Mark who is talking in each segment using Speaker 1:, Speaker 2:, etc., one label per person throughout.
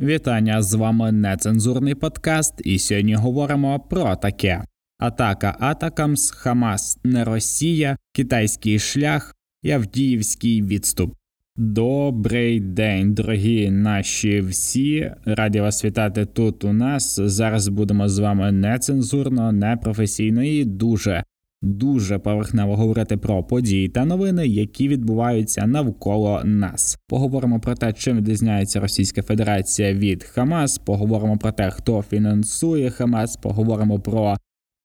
Speaker 1: Вітання з вами нецензурний подкаст, і сьогодні говоримо про таке: атака Атакамс, Хамас, не Росія, китайський шлях і Авдіївський відступ. Добрий день, дорогі наші всі. Раді вас вітати тут у нас. Зараз будемо з вами нецензурно, непрофесійно і дуже дуже поверхнево говорити про події та новини, які відбуваються навколо нас. Поговоримо про те, чим відрізняється Російська Федерація від Хамас. Поговоримо про те, хто фінансує Хамас. Поговоримо про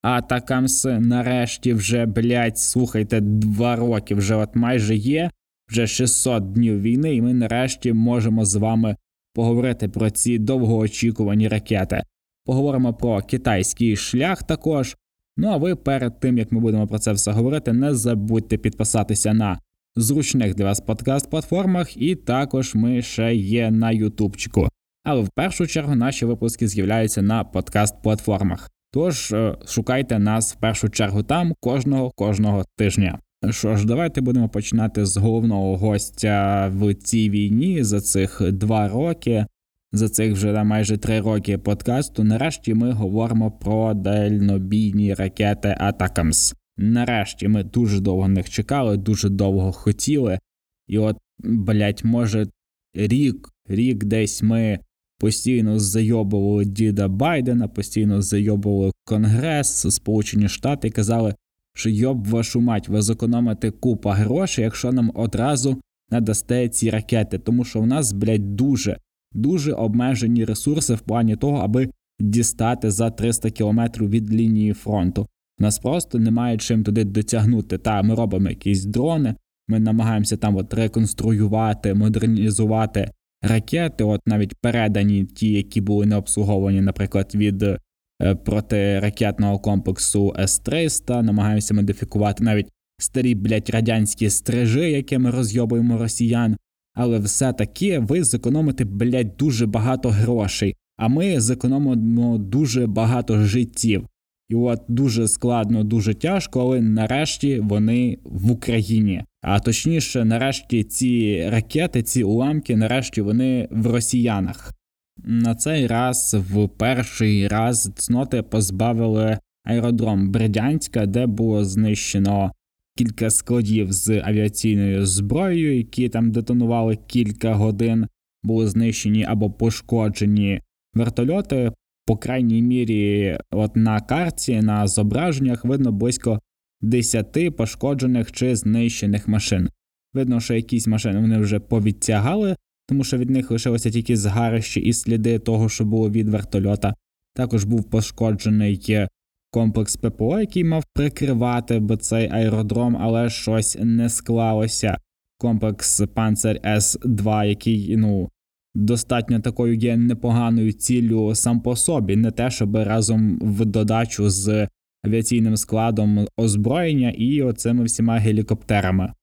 Speaker 1: Атакамс. Нарешті вже блять, слухайте, два роки вже от майже є. Вже 600 днів війни, і ми нарешті можемо з вами поговорити про ці довгоочікувані ракети. Поговоримо про китайський шлях також. Ну а ви перед тим як ми будемо про це все говорити, не забудьте підписатися на зручних для вас подкаст-платформах, і також ми ще є на Ютубчику. Але в першу чергу наші випуски з'являються на подкаст-платформах. Тож е, шукайте нас в першу чергу там кожного кожного тижня. Що ж, давайте будемо починати з головного гостя в цій війні за цих два роки за цих вже майже три роки подкасту. Нарешті ми говоримо про дальнобійні ракети Атакамс. Нарешті ми дуже довго них чекали, дуже довго хотіли. І от, блять, може, рік, рік десь ми постійно зайобували діда Байдена, постійно зайобували Конгрес, Сполучені Штати і казали, що йоб вашу мать, ви зекономите купа грошей, якщо нам одразу надасте ці ракети, тому що в нас, блять, дуже дуже обмежені ресурси в плані того, аби дістати за 300 кілометрів від лінії фронту. Нас просто немає чим туди дотягнути. Та ми робимо якісь дрони, ми намагаємося там от реконструювати, модернізувати ракети. От навіть передані ті, які були не обслуговані, наприклад, від е, протиракетного комплексу С-300, намагаємося модифікувати навіть старі блять радянські стрижи, якими розйобуємо росіян але все-таки ви зекономите, блядь, дуже багато грошей, а ми зекономимо дуже багато життів. І от дуже складно, дуже тяжко, але нарешті вони в Україні. А точніше, нарешті ці ракети, ці уламки, нарешті вони в росіянах. На цей раз в перший раз цноти позбавили аеродром Бердянська, де було знищено кілька складів з авіаційною зброєю, які там детонували кілька годин, були знищені або пошкоджені вертольоти. По крайній мірі, от на карті, на зображеннях видно близько 10 пошкоджених чи знищених машин. Видно, що якісь машини вони вже повідтягали, тому що від них лишилося тільки згарищі і сліди того, що було від вертольота. Також був пошкоджений комплекс ППО, який мав прикривати б цей аеродром, але щось не склалося. Комплекс Панцер С2, який ну достатньо такою є непоганою ціллю сам по собі, не те, щоб разом в додачу з авіаційним складом озброєння і оцими всіма гелікоптерами.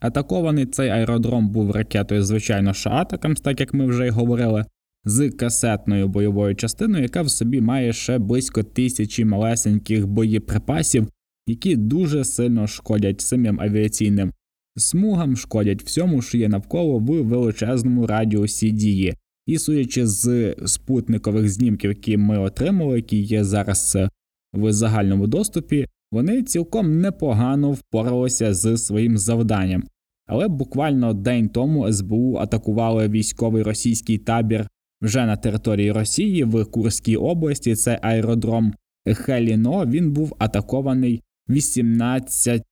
Speaker 1: Атакований цей аеродром був ракетою, звичайно, Шаатакамс, так як ми вже й говорили з касетною бойовою частиною, яка в собі має ще близько тисячі малесеньких боєприпасів, які дуже сильно шкодять самим авіаційним смугам, шкодять всьому, що є навколо в величезному радіусі дії. І судячи з спутникових знімків, які ми отримали, які є зараз в загальному доступі, вони цілком непогано впоралися з своїм завданням. Але буквально день тому СБУ атакували військовий російський табір вже на території Росії в Курській області. Це аеродром Хеліно. Він був атакований 18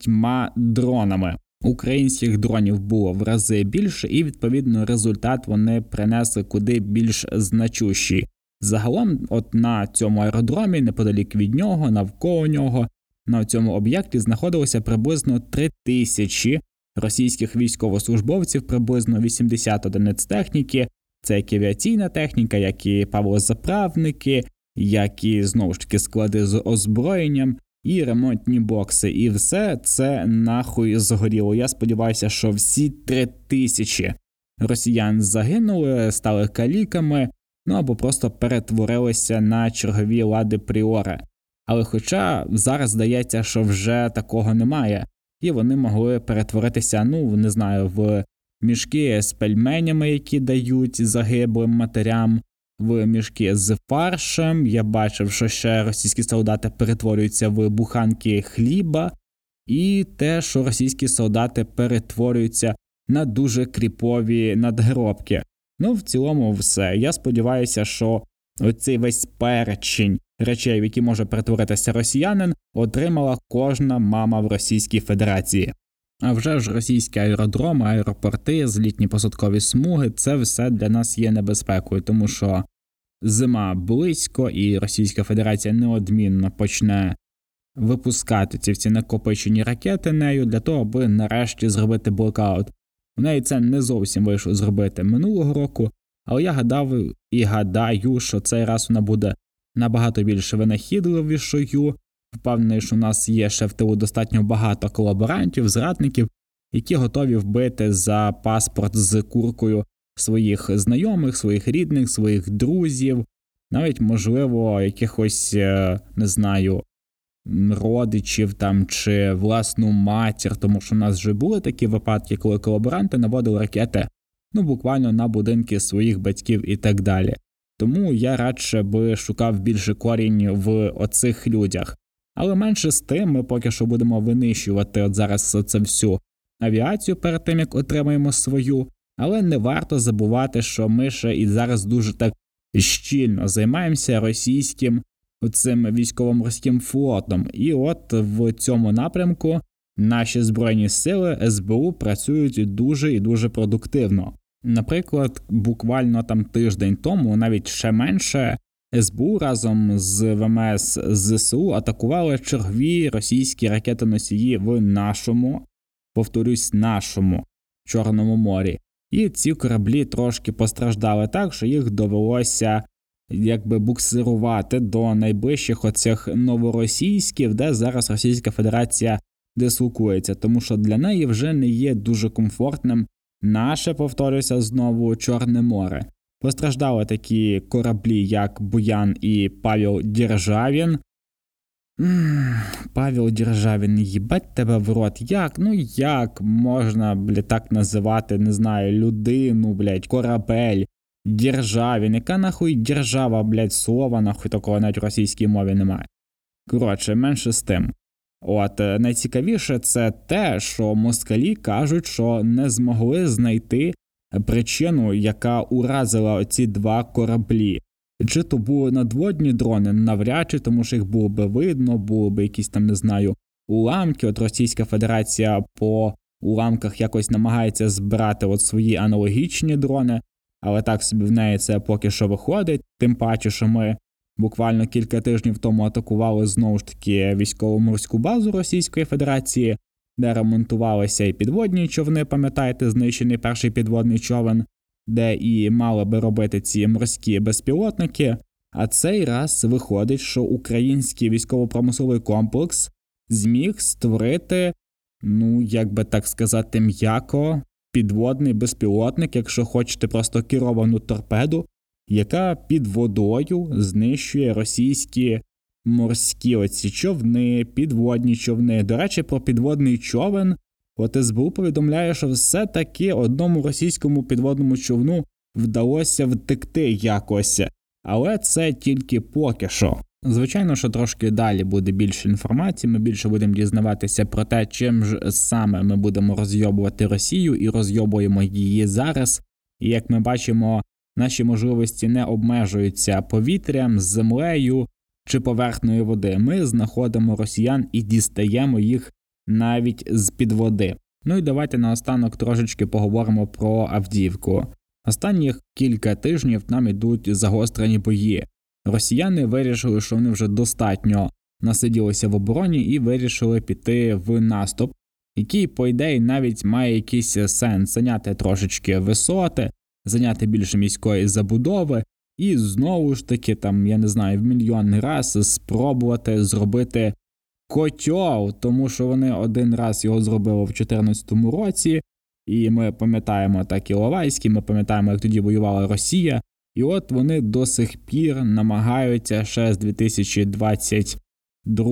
Speaker 1: дронами. Українських дронів було в рази більше, і відповідно результат вони принесли куди більш значущий. Загалом, от на цьому аеродромі, неподалік від нього, навколо нього, на цьому об'єкті знаходилося приблизно 3 тисячі російських військовослужбовців, приблизно 80 одиниць техніки, це як авіаційна техніка, як і павлозаправники, як і знову ж таки склади з озброєнням і ремонтні бокси. І все це нахуй згоріло. Я сподіваюся, що всі три тисячі росіян загинули, стали каліками, ну або просто перетворилися на чергові лади пріори. Але хоча зараз здається, що вже такого немає, і вони могли перетворитися, ну не знаю, в мішки з пельменями, які дають загиблим матерям, в мішки з фаршем. Я бачив, що ще російські солдати перетворюються в буханки хліба, і те, що російські солдати перетворюються на дуже кріпові надгробки. Ну, в цілому, все. Я сподіваюся, що оцей весь перечень речей, в які може перетворитися росіянин, отримала кожна мама в Російській Федерації. А вже ж російські аеродроми, аеропорти, злітні посадкові смуги це все для нас є небезпекою, тому що зима близько, і Російська Федерація неодмінно почне випускати ці всі накопичені ракети нею для того, аби нарешті зробити блокаут. У неї це не зовсім вийшло зробити минулого року, але я гадав і гадаю, що цей раз вона буде набагато більше винахідливішою. Впевнений, що у нас є ще в тилу достатньо багато колаборантів, зрадників, які готові вбити за паспорт з куркою своїх знайомих, своїх рідних, своїх друзів, навіть, можливо, якихось, е, не знаю, родичів там чи власну матір, тому що у нас вже були такі випадки, коли колаборанти наводили ракети ну буквально на будинки своїх батьків і так далі. Тому я радше би шукав більше корінь в оцих людях. Але менше з тим, ми поки що будемо винищувати от зараз це всю авіацію перед тим як отримаємо свою, але не варто забувати, що ми ще і зараз дуже так щільно займаємося російським цим військово-морським флотом. І от в цьому напрямку наші збройні сили СБУ працюють дуже і дуже продуктивно. Наприклад, буквально там тиждень тому, навіть ще менше, СБУ разом з ВМС ЗСУ атакували чергові російські ракетоносії в нашому, повторюсь, нашому Чорному морі. І ці кораблі трошки постраждали так, що їх довелося якби буксирувати до найближчих оцих новоросійських, де зараз Російська Федерація дислокується, тому що для неї вже не є дуже комфортним наше, повторюся, знову Чорне море. Постраждали такі кораблі, як Буян і Павел Державін. Павел Державін, їбать тебе в рот. Як? Ну як можна, блядь, так називати, не знаю, людину, блядь, корабель, Державін. Яка нахуй держава, блядь, слова, нахуй такого навіть в російській мові немає. Коротше, менше з тим. От е, найцікавіше це те, що москалі кажуть, що не змогли знайти причину, яка уразила ці два кораблі. Чи то були надводні дрони, навряд чи, тому що їх було би видно, було б якісь там, не знаю, уламки. От Російська Федерація по уламках якось намагається збирати от свої аналогічні дрони, але так собі в неї це поки що виходить, тим паче, що ми буквально кілька тижнів тому атакували знову ж таки військово-морську базу Російської Федерації, де ремонтувалися і підводні човни, пам'ятаєте, знищений перший підводний човен, де і мали би робити ці морські безпілотники. А цей раз виходить, що український військово-промисловий комплекс зміг створити, ну як би так сказати, м'яко підводний безпілотник, якщо хочете просто керовану торпеду, яка під водою знищує російські морські оці човни, підводні човни. До речі, про підводний човен. От СБУ повідомляє, що все-таки одному російському підводному човну вдалося втекти якось, але це тільки поки що. Звичайно, що трошки далі буде більше інформації. Ми більше будемо дізнаватися про те, чим ж саме ми будемо розйобувати Росію і розйобуємо її зараз. І як ми бачимо, наші можливості не обмежуються повітрям, землею чи поверхнею води. Ми знаходимо росіян і дістаємо їх навіть з під води. Ну і давайте наостанок трошечки поговоримо про Авдіївку. Останніх кілька тижнів нам ідуть загострені бої. Росіяни вирішили, що вони вже достатньо насиділися в обороні і вирішили піти в наступ, який, по ідеї, навіть має якийсь сенс зайняти трошечки висоти, зайняти більше міської забудови, і знову ж таки, там, я не знаю, в мільйонний раз спробувати зробити котьол, тому що вони один раз його зробили в 2014 році, і ми пам'ятаємо так і Лавайський, ми пам'ятаємо, як тоді воювала Росія. І от вони до сих пір намагаються ще з 2022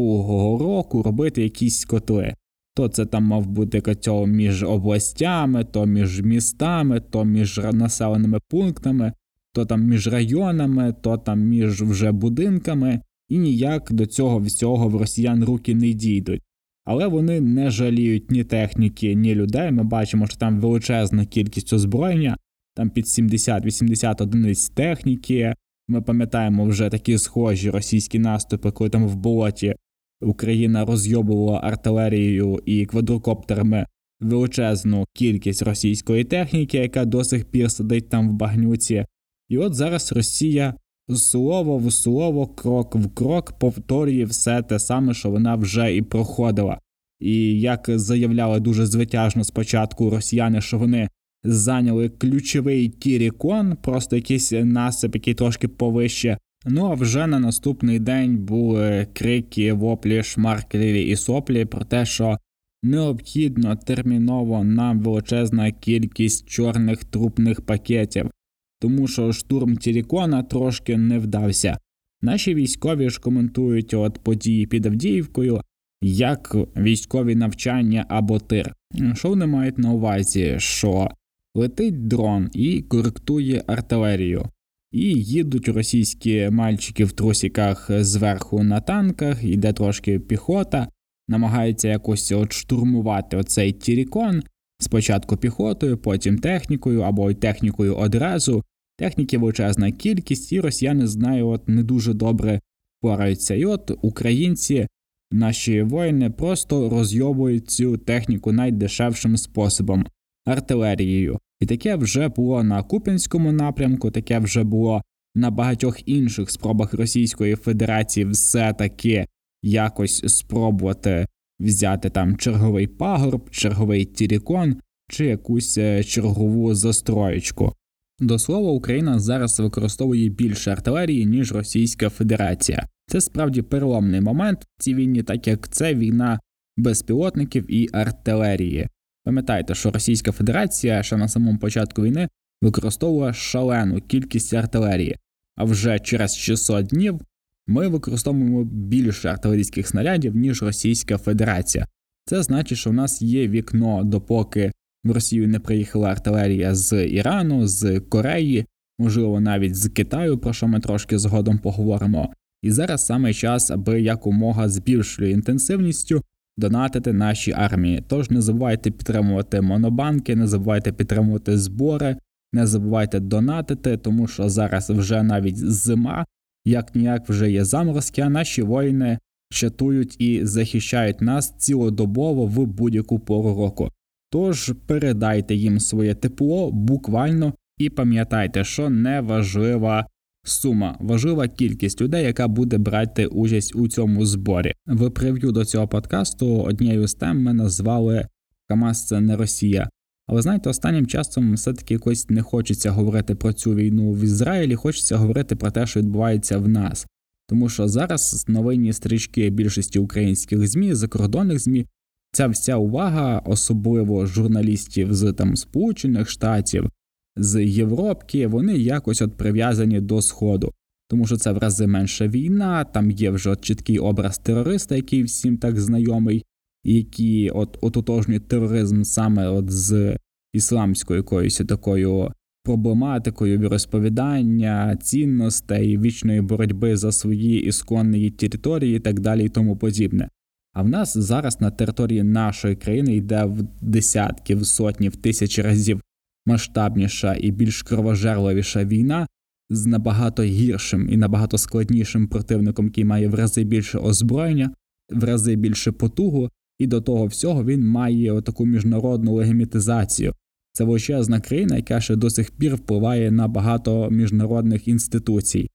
Speaker 1: року робити якісь котли. То це там мав бути котел між областями, то між містами, то між населеними пунктами, то там між районами, то там між вже будинками, і ніяк до цього всього в росіян руки не дійдуть. Але вони не жаліють ні техніки, ні людей. Ми бачимо, що там величезна кількість озброєння, там під 70-80 одиниць техніки. Ми пам'ятаємо вже такі схожі російські наступи, коли там в болоті Україна розйобувала артилерією і квадрокоптерами величезну кількість російської техніки, яка до сих пір сидить там в багнюці. І от зараз Росія слово в слово, крок в крок повторює все те саме, що вона вже і проходила. І як заявляли дуже звитяжно спочатку росіяни, що вони зайняли ключовий Кірікон, просто якийсь насип, який трошки повище. Ну а вже на наступний день були крики, воплі, шмарклі і соплі про те, що необхідно терміново нам величезна кількість чорних трупних пакетів, тому що штурм Тірікона трошки не вдався. Наші військові ж коментують от події під Авдіївкою як військові навчання або тир. Що вони мають на увазі, що летить дрон і коректує артилерію, і їдуть російські мальчики в трусіках зверху на танках, йде трошки піхота, намагається якось от штурмувати оцей Тірікон, спочатку піхотою, потім технікою або й технікою одразу. Техніки величезна кількість, і росіяни з нею от не дуже добре пораються. І от українці, наші воїни, просто розйобують цю техніку найдешевшим способом артилерією. І таке вже було на Купінському напрямку, таке вже було на багатьох інших спробах Російської Федерації все таки якось спробувати взяти там черговий пагорб, черговий тірікон чи якусь е, чергову застроєчку. До слова, Україна зараз використовує більше артилерії, ніж Російська Федерація. Це справді переломний момент в цій війні, так як це війна безпілотників і артилерії. Пам'ятайте, що Російська Федерація ще на самому початку війни використовувала шалену кількість артилерії, а вже через 600 днів ми використовуємо більше артилерійських снарядів, ніж Російська Федерація. Це значить, що в нас є вікно, допоки в Росію не приїхала артилерія з Ірану, з Кореї, можливо, навіть з Китаю, про що ми трошки згодом поговоримо. І зараз саме час, аби якомога з більшою інтенсивністю донатити наші армії. Тож не забувайте підтримувати монобанки, не забувайте підтримувати збори, не забувайте донатити, тому що зараз вже навіть зима, як ніяк вже є заморозки, а наші воїни чатують і захищають нас цілодобово в будь-яку пору року. Тож передайте їм своє тепло буквально і пам'ятайте, що не важлива сума, важлива кількість людей, яка буде брати участь у цьому зборі. В прев'ю до цього подкасту однією з тем ми назвали Хамас це не Росія. Але знаєте, останнім часом все-таки якось не хочеться говорити про цю війну в Ізраїлі, хочеться говорити про те, що відбувається в нас. Тому що зараз новинні стрічки більшості українських змі, закордонних змі, ця вся увага, особливо журналістів з там Сполучених Штатів, з Європки, вони якось от прив'язані до Сходу. Тому що це в рази менша війна, там є вже чіткий образ терориста, який всім так знайомий, які от ототожнюють тероризм саме от з ісламською якоюсь такою проблематикою віросповідання, цінностей, вічної боротьби за свої ісконні території і так далі і тому подібне. А в нас зараз на території нашої країни йде в десятки, в сотні, в тисячі разів масштабніша і більш кровожерливіша війна з набагато гіршим і набагато складнішим противником, який має в рази більше озброєння, в рази більше потугу, і до того всього він має таку міжнародну легімітизацію. Це величезна країна, яка ще до сих пір впливає на багато міжнародних інституцій.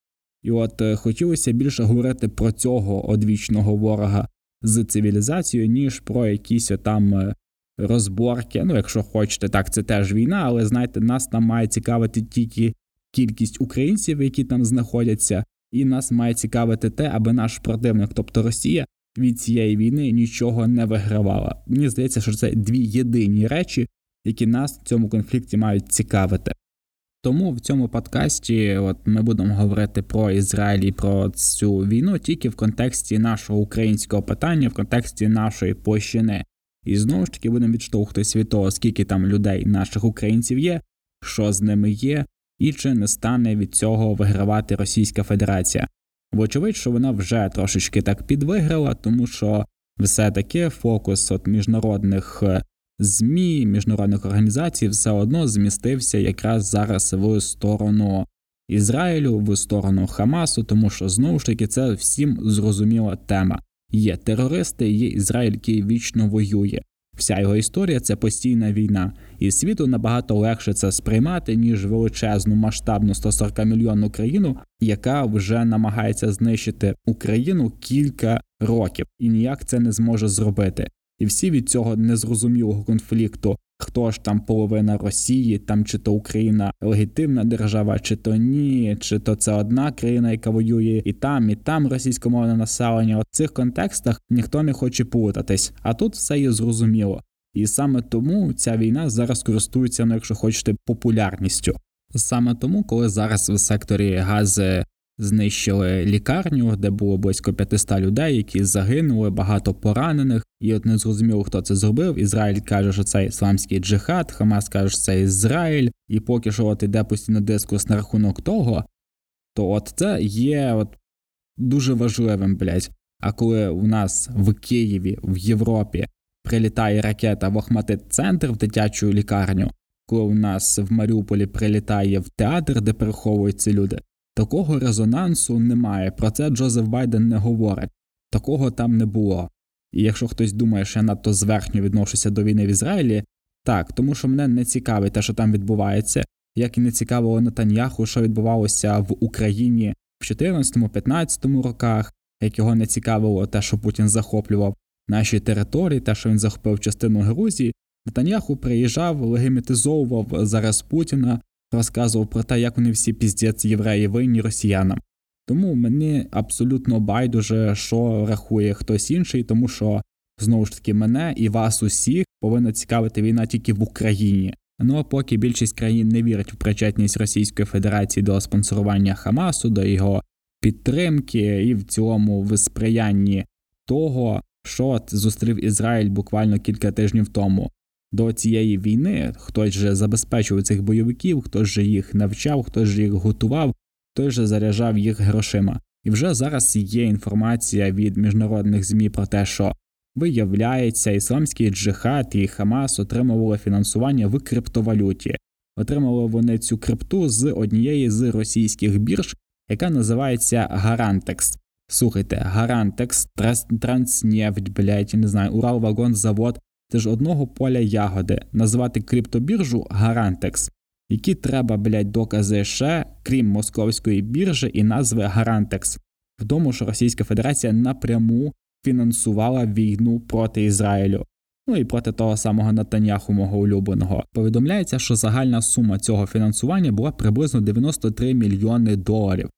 Speaker 1: І от е, хотілося більше говорити про цього одвічного ворога з цивілізацією, ніж про якісь там е, розборки. Ну, якщо хочете, так це теж війна, але знаєте, нас там має цікавити тільки кількість українців, які там знаходяться, і нас має цікавити те, аби наш противник, тобто Росія, від цієї війни нічого не вигравала. Мені здається, що це дві єдині речі, які нас в цьому конфлікті мають цікавити. Тому в цьому подкасті от ми будемо говорити про Ізраїль і про цю війну тільки в контексті нашого українського питання, в контексті нашої площини. І знову ж таки будемо відштовхуватись від того, скільки там людей, наших українців є, що з ними є, і чи не стане від цього вигравати Російська Федерація. Вочевидь, що вона вже трошечки так підвиграла, тому що все таки фокус от міжнародних е, змі, міжнародних організацій все одно змістився якраз зараз в сторону Ізраїлю, в сторону Хамасу, тому що знову ж таки це всім зрозуміла тема. Є терористи, є Ізраїль, який вічно воює. Вся його історія це постійна війна, і світу набагато легше це сприймати ніж величезну масштабну 140 мільйонну країну, яка вже намагається знищити Україну кілька років і ніяк це не зможе зробити. І всі від цього незрозумілого конфлікту, хто ж там половина Росії, там чи то Україна легітимна держава, чи то ні, чи то це одна країна, яка воює і там, і там російськомовне населення. У цих контекстах ніхто не хоче плутатись, а тут все є зрозуміло. І саме тому ця війна зараз користується, ну якщо хочете, популярністю. Саме тому, коли зараз в секторі гази знищили лікарню, де було близько 500 людей, які загинули, багато поранених, і от не зрозуміло, хто це зробив. Ізраїль каже, що це ісламський джихад, Хамас каже, що це Ізраїль, і поки що от іде постійно дискус на рахунок того, то от це є от дуже важливим, блядь. А коли у нас в Києві, в Європі прилітає ракета в Охматит центр в дитячу лікарню, коли у нас в Маріуполі прилітає в театр, де переховуються люди, такого резонансу немає. Про це Джозеф Байден не говорить. Такого там не було. І якщо хтось думає, що я надто зверхньо відношуся до війни в Ізраїлі, так, тому що мене не цікавить те, що там відбувається, як і не цікавило Натаньяху, що відбувалося в Україні в 2014-2015 роках, як його не цікавило те, що Путін захоплював наші території, те, що він захопив частину Грузії, Натаньяху приїжджав, легімітизовував зараз Путіна, розказував про те, як вони всі піздець євреї винні росіянам. Тому мені абсолютно байдуже, що рахує хтось інший, тому що знову ж таки мене і вас усіх повинна цікавити війна тільки в Україні. Ну а поки більшість країн не вірить в причетність Російської Федерації до спонсорування Хамасу, до його підтримки, і в цілому в сприянні того, що зустрів Ізраїль буквально кілька тижнів тому. До цієї війни хтось же забезпечував цих бойовиків, хтось же їх навчав, хтось же їх готував, той же заряджав їх грошима. І вже зараз є інформація від міжнародних змі про те, що виявляється, ісламський джихад і Хамас отримували фінансування в криптовалюті. Отримали вони цю крипту з однієї з російських бірж, яка називається Гарантекс. Слухайте, Гарантекс, Транснефть, блядь, не знаю, Уралвагонзавод. Це ж одного поля ягоди. Назвати криптобіржу Гарантекс які треба, блядь, докази ще, крім московської біржі і назви Гарантекс, в тому, що Російська Федерація напряму фінансувала війну проти Ізраїлю. Ну і проти того самого Натаньяху, мого улюбленого. Повідомляється, що загальна сума цього фінансування була приблизно 93 мільйони доларів.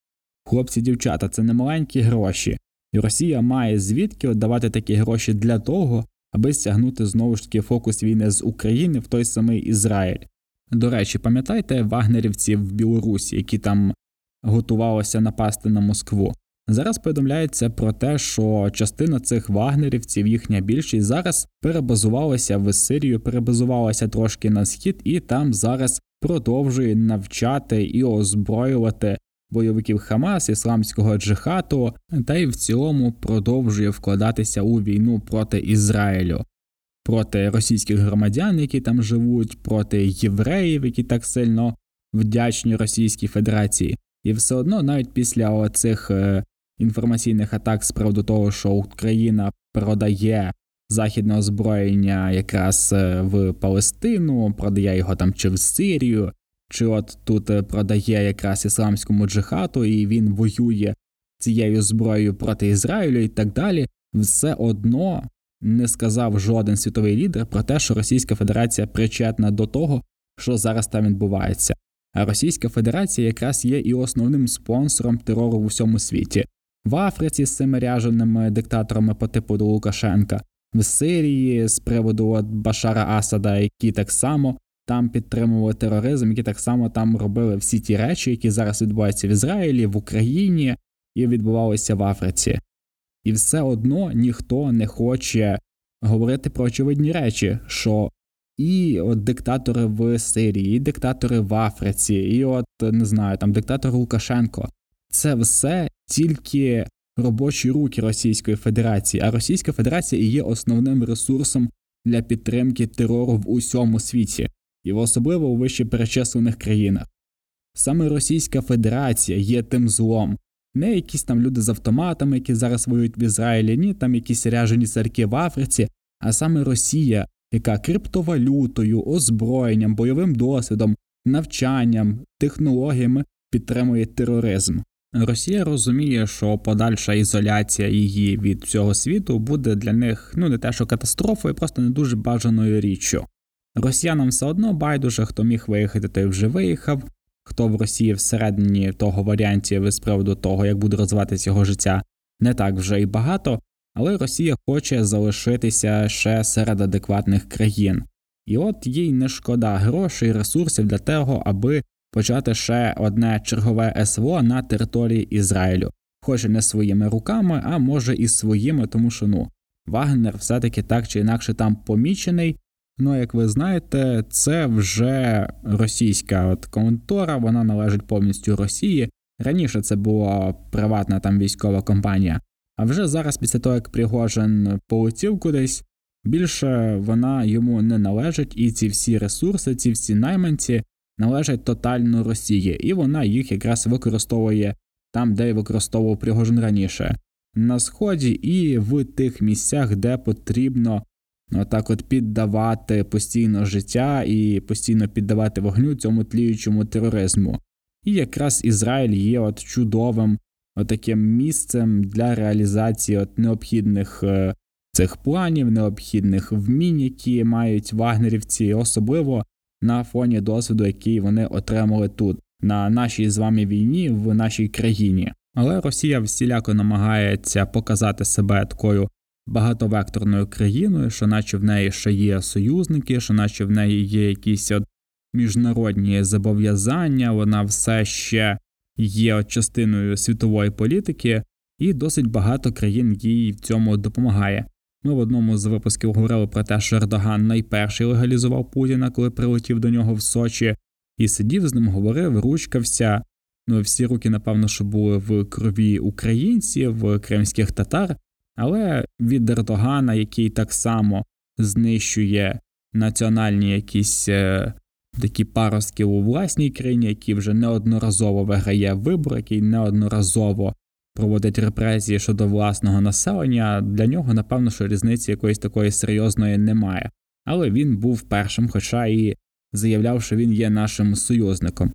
Speaker 1: Хлопці, дівчата, це не маленькі гроші, і Росія має звідки давати такі гроші для того, аби стягнути знову ж таки фокус війни з України в той самий Ізраїль. До речі, пам'ятаєте вагнерівців в Білорусі, які там готувалися напасти на Москву? Зараз повідомляється про те, що частина цих вагнерівців, їхня більшість зараз перебазувалася в Сирію, перебазувалася трошки на схід, і там зараз продовжує навчати і озброювати бойовиків Хамас, ісламського джихату, та й в цілому продовжує вкладатися у війну проти Ізраїлю проти російських громадян, які там живуть, проти євреїв, які так сильно вдячні Російській Федерації, і все одно, навіть після цих е, інформаційних атак з приводу того, що Україна продає західне озброєння якраз е, в Палестину, продає його там чи в Сирію, чи от тут е, продає якраз ісламському джихату, і він воює цією зброєю проти Ізраїлю і так далі, все одно не сказав жоден світовий лідер про те, що Російська Федерація причетна до того, що зараз там відбувається. А Російська Федерація якраз є і основним спонсором терору в усьому світі в Африці з цими ряженими диктаторами по типу Лукашенка, в Сирії з приводу от Башара Асада, які так само там підтримували тероризм, які так само там робили всі ті речі, які зараз відбуваються в Ізраїлі, в Україні і відбувалися в Африці і все одно ніхто не хоче говорити про очевидні речі, що і от диктатори в Сирії, і диктатори в Африці, і от не знаю, там диктатор Лукашенко. Це все тільки робочі руки Російської Федерації, а Російська Федерація і є основним ресурсом для підтримки терору в усьому світі, і особливо у вище перечислених країнах. Саме Російська Федерація є тим злом, не якісь там люди з автоматами, які зараз воюють в Ізраїлі, ні там якісь ряжені церкви в Африці, а саме Росія, яка криптовалютою, озброєнням, бойовим досвідом, навчанням, технологіями підтримує тероризм. Росія розуміє, що подальша ізоляція її від всього світу буде для них ну не те, що катастрофою, просто не дуже бажаною річчю. Росіянам все одно байдуже, хто міг виїхати, той вже виїхав. Хто в Росії всередині того варіантів з приводу того, як буде розвиватися його життя, не так вже і багато, але Росія хоче залишитися ще серед адекватних країн, і от їй не шкода грошей, ресурсів для того, аби почати ще одне чергове СВО на території Ізраїлю, хоч і не своїми руками, а може і своїми, тому що ну Вагнер все-таки так чи інакше там помічений. Ну, як ви знаєте, це вже російська от контора, вона належить повністю Росії. Раніше це була приватна там військова компанія. А вже зараз, після того, як Пригожин полетів кудись, більше вона йому не належить, і ці всі ресурси, ці всі найманці належать тотально Росії, і вона їх якраз використовує там, де й використовував Пригожин раніше, на сході і в тих місцях, де потрібно отак от піддавати постійно життя і постійно піддавати вогню цьому тліючому тероризму. І якраз Ізраїль є от чудовим отаким місцем для реалізації от необхідних е, цих планів, необхідних вмінь, які мають вагнерівці, особливо на фоні досвіду, який вони отримали тут, на нашій з вами війні в нашій країні. Але Росія всіляко намагається показати себе такою багатовекторною країною, що наче в неї ще є союзники, що наче в неї є якісь от міжнародні зобов'язання, вона все ще є частиною світової політики, і досить багато країн їй в цьому допомагає. Ми в одному з випусків говорили про те, що Ердоган найперший легалізував Путіна, коли прилетів до нього в Сочі, і сидів з ним, говорив, ручкався. Ну, всі руки, напевно, що були в крові українців, кримських татар, але від Ердогана, який так само знищує національні якісь е, такі паростки у власній країні, які вже неодноразово виграє вибор, який неодноразово проводить репресії щодо власного населення, для нього, напевно, що різниці якоїсь такої серйозної немає. Але він був першим, хоча і заявляв, що він є нашим союзником.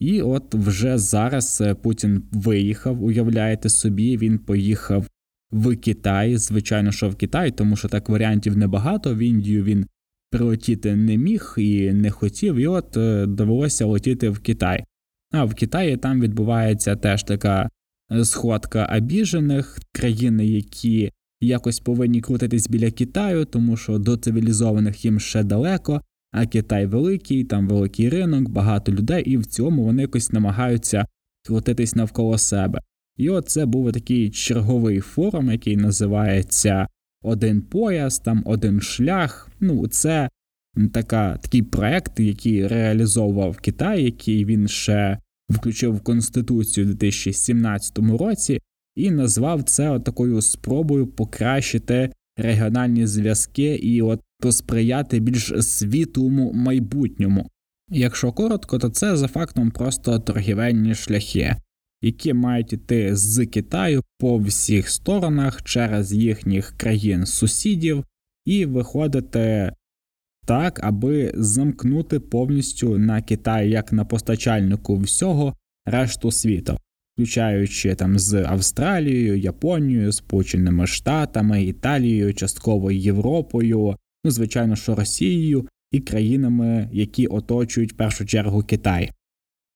Speaker 1: І от вже зараз е, Путін виїхав, уявляєте собі, він поїхав в Китай. Звичайно, що в Китай, тому що так варіантів небагато. В Індію він прилетіти не міг і не хотів, і от е, довелося летіти в Китай. А в Китаї там відбувається теж така сходка обіжених країни, які якось повинні крутитись біля Китаю, тому що до цивілізованих їм ще далеко. А Китай великий, там великий ринок, багато людей, і в цьому вони якось намагаються крутитись навколо себе. І от це був такий черговий форум, який називається Один пояс, там один шлях. Ну, це така, такий проект, який реалізовував Китай, який він ще включив в Конституцію у 2017 році, і назвав це такою спробою покращити регіональні зв'язки і от посприяти більш світлому майбутньому. Якщо коротко, то це за фактом просто торгівельні шляхи, які мають йти з Китаю по всіх сторонах через їхніх країн сусідів і виходити так, аби замкнути повністю на Китай як на постачальнику всього решту світу, включаючи там з Австралією, Японією, Сполученими Штатами, Італією, частково Європою, ну звичайно, що Росією і країнами, які оточують в першу чергу Китай.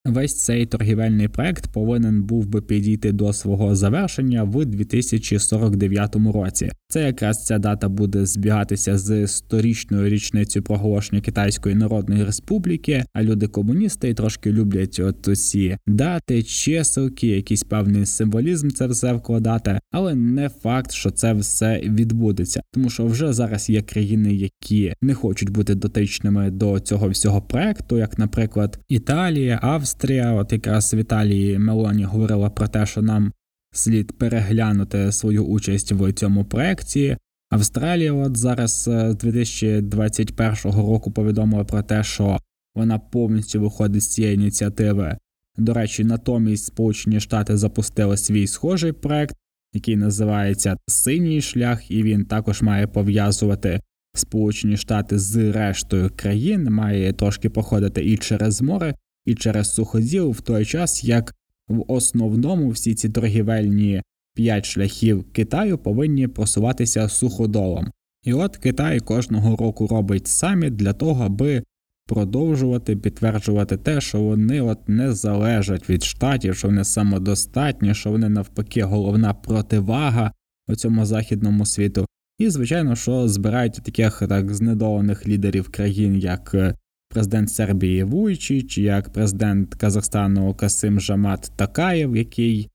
Speaker 1: Весь цей торгівельний проект повинен був би підійти до свого завершення в 2049 році. Це якраз ця дата буде збігатися з сторічною річницею проголошення Китайської Народної Республіки. А люди комуністи трошки люблять от усі дати, чиселки, якийсь певний символізм це все вкладати, але не факт, що це все відбудеться, тому що вже зараз є країни, які не хочуть бути дотичними до цього всього проекту, як, наприклад, Італія, Австрія. От якраз в Італії Мелоні говорила про те, що нам слід переглянути свою участь в цьому проекті. Австралія, от зараз з 2021 року повідомила про те, що вона повністю виходить з цієї ініціативи. До речі, натомість Сполучені Штати запустили свій схожий проект, який називається Синій шлях, і він також має пов'язувати Сполучені Штати з рештою країн, має трошки походити і через море, і через суходіл, в той час як в основному всі ці торгівельні п'ять шляхів Китаю повинні просуватися суходолом. І от Китай кожного року робить саміт для того, аби продовжувати підтверджувати те, що вони от не залежать від штатів, що вони самодостатні, що вони навпаки головна противага у цьому західному світу. І, звичайно, що збирають таких так знедолених лідерів країн, як е, президент Сербії Вуйчич, як президент Казахстану Касим Жамат Такаєв, який,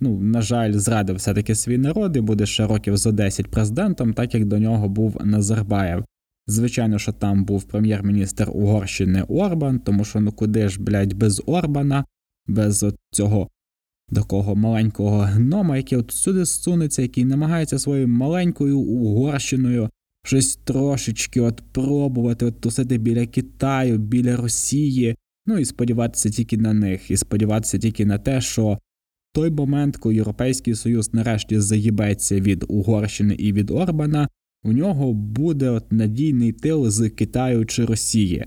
Speaker 1: ну, на жаль, зрадив все таки свій народ і буде ще років за 10 президентом, так як до нього був Назарбаєв. Звичайно, що там був прем'єр-міністр Угорщини Орбан, тому що ну куди ж, блядь, без Орбана, без цього такого маленького гнома, який от сюди сунеться, який намагається своєю маленькою Угорщиною щось трошечки от пробувати от тусити біля Китаю, біля Росії, ну і сподіватися тільки на них, і сподіватися тільки на те, що той момент, коли Європейський Союз нарешті заїбеться від Угорщини і від Орбана у нього буде от надійний тил з Китаю чи Росії.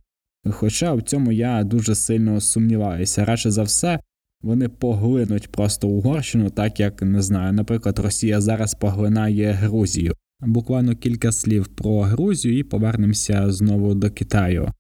Speaker 1: Хоча в цьому я дуже сильно сумніваюся. Радше за все, вони поглинуть просто Угорщину, так як не знаю, наприклад, Росія зараз поглинає Грузію. Буквально кілька слів про Грузію і повернемося знову до Китаю.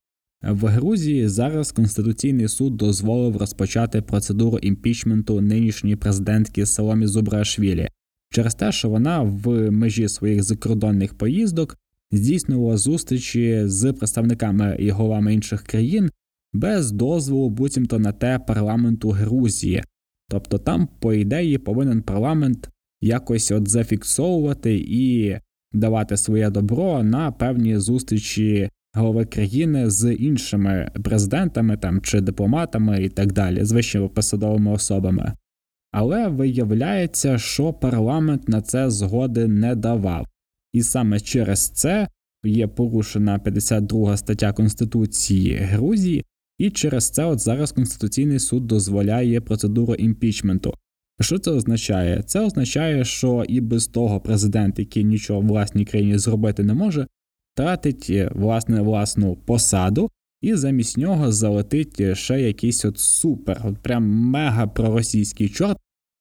Speaker 1: В Грузії зараз Конституційний суд дозволив розпочати процедуру імпічменту нинішньої президентки Саломі Зубрашвілі через те, що вона в межі своїх закордонних поїздок здійснювала зустрічі з представниками і головами інших країн без дозволу буцімто на те парламенту Грузії. Тобто там, по ідеї, повинен парламент якось от зафіксовувати і давати своє добро на певні зустрічі голови країни з іншими президентами там чи дипломатами і так далі, з вищими посадовими особами. Але виявляється, що парламент на це згоди не давав, і саме через це є порушена 52 стаття Конституції Грузії, і через це от зараз Конституційний суд дозволяє процедуру імпічменту. Що це означає? Це означає, що і без того президент, який нічого в власній країні зробити не може, тратить е, власне власну посаду, і замість нього залетить ще якийсь от супер, от прям мега проросійський чорт,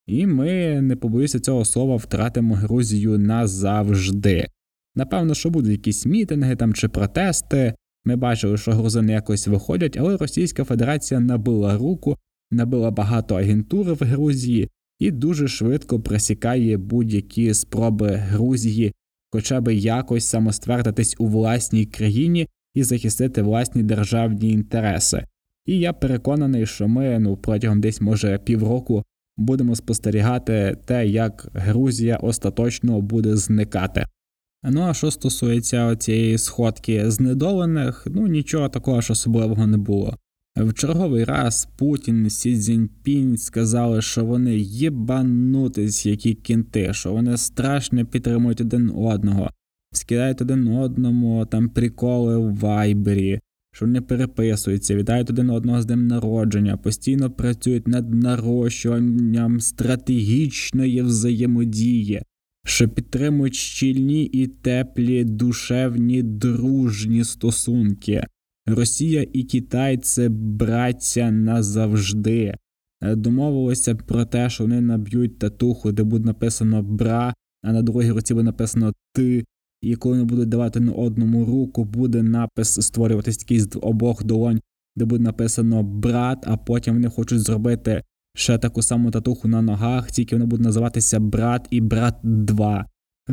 Speaker 1: і ми, не побоюся цього слова, втратимо Грузію назавжди. Напевно, що будуть якісь мітинги там чи протести. Ми бачили, що грузини якось виходять, але Російська Федерація набила руку, набила багато агентури в Грузії і дуже швидко просікає будь-які спроби Грузії, хоча б якось самоствердитись у власній країні і захистити власні державні інтереси. І я переконаний, що ми ну протягом десь може півроку будемо спостерігати те, як Грузія остаточно буде зникати. Ну а що стосується цієї сходки знедолених, ну нічого такого ж особливого не було. В черговий раз Путін Сі Цзіньпінь сказали, що вони єбанутись, які кінти, що вони страшно підтримують один одного, скидають один одному там приколи в вайбері, що вони переписуються, вітають один одного з днем народження, постійно працюють над нарощуванням стратегічної взаємодії, що підтримують щільні і теплі душевні дружні стосунки. Росія і Китай це браття назавжди. Домовилися про те, що вони наб'ють татуху, де буде написано бра, а на другій руці буде написано ти. І коли вони будуть давати на одному руку, буде напис створюватись такий з обох долонь де буде написано брат, а потім вони хочуть зробити ще таку саму татуху на ногах, тільки воно буде називатися брат і брат 2.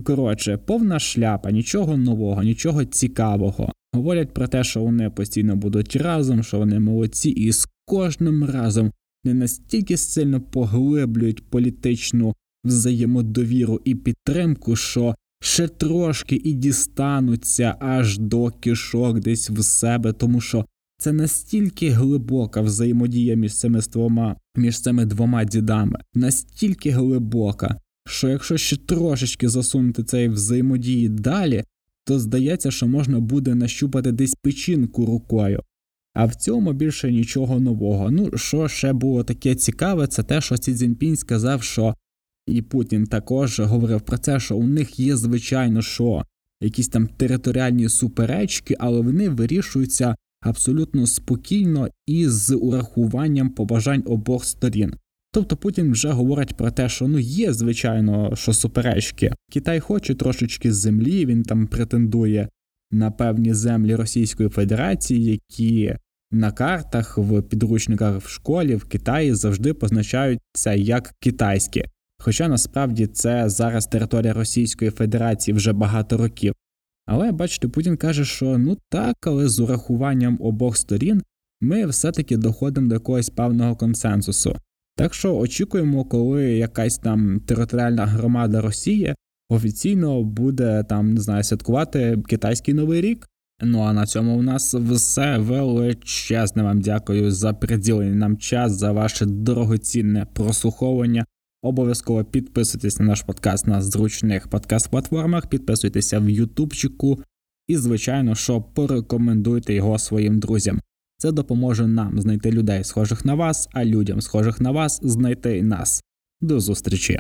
Speaker 1: Коротше, повна шляпа, нічого нового, нічого цікавого. Говорять про те, що вони постійно будуть разом, що вони молодці, і з кожним разом не настільки сильно поглиблюють політичну взаємодовіру і підтримку, що ще трошки і дістануться аж до кишок десь в себе, тому що це настільки глибока взаємодія між цими двома, між цими двома дідами, настільки глибока, що якщо ще трошечки засунути цієї взаємодії далі, то здається, що можна буде нащупати десь печінку рукою. А в цьому більше нічого нового. Ну, що ще було таке цікаве, це те, що Сі Цзіньпінь сказав, що і Путін також говорив про це, що у них є, звичайно, що якісь там територіальні суперечки, але вони вирішуються абсолютно спокійно і з урахуванням побажань обох сторін. Тобто Путін вже говорить про те, що ну є, звичайно, що суперечки. Китай хоче трошечки землі, він там претендує на певні землі Російської Федерації, які на картах в підручниках в школі в Китаї завжди позначаються як китайські. Хоча насправді це зараз територія Російської Федерації вже багато років. Але бачите, Путін каже, що ну так, але з урахуванням обох сторін ми все-таки доходимо до якогось певного консенсусу. Так що очікуємо, коли якась там територіальна громада Росії офіційно буде там не знаю святкувати китайський новий рік. Ну а на цьому у нас все величезне вам дякую за приділений нам час, за ваше дорогоцінне прослуховування. Обов'язково підписуйтесь на наш подкаст на зручних подкаст-платформах, підписуйтеся в Ютубчику і, звичайно, що порекомендуйте його своїм друзям. Це допоможе нам знайти людей, схожих на вас, а людям, схожих на вас, знайти нас. До зустрічі!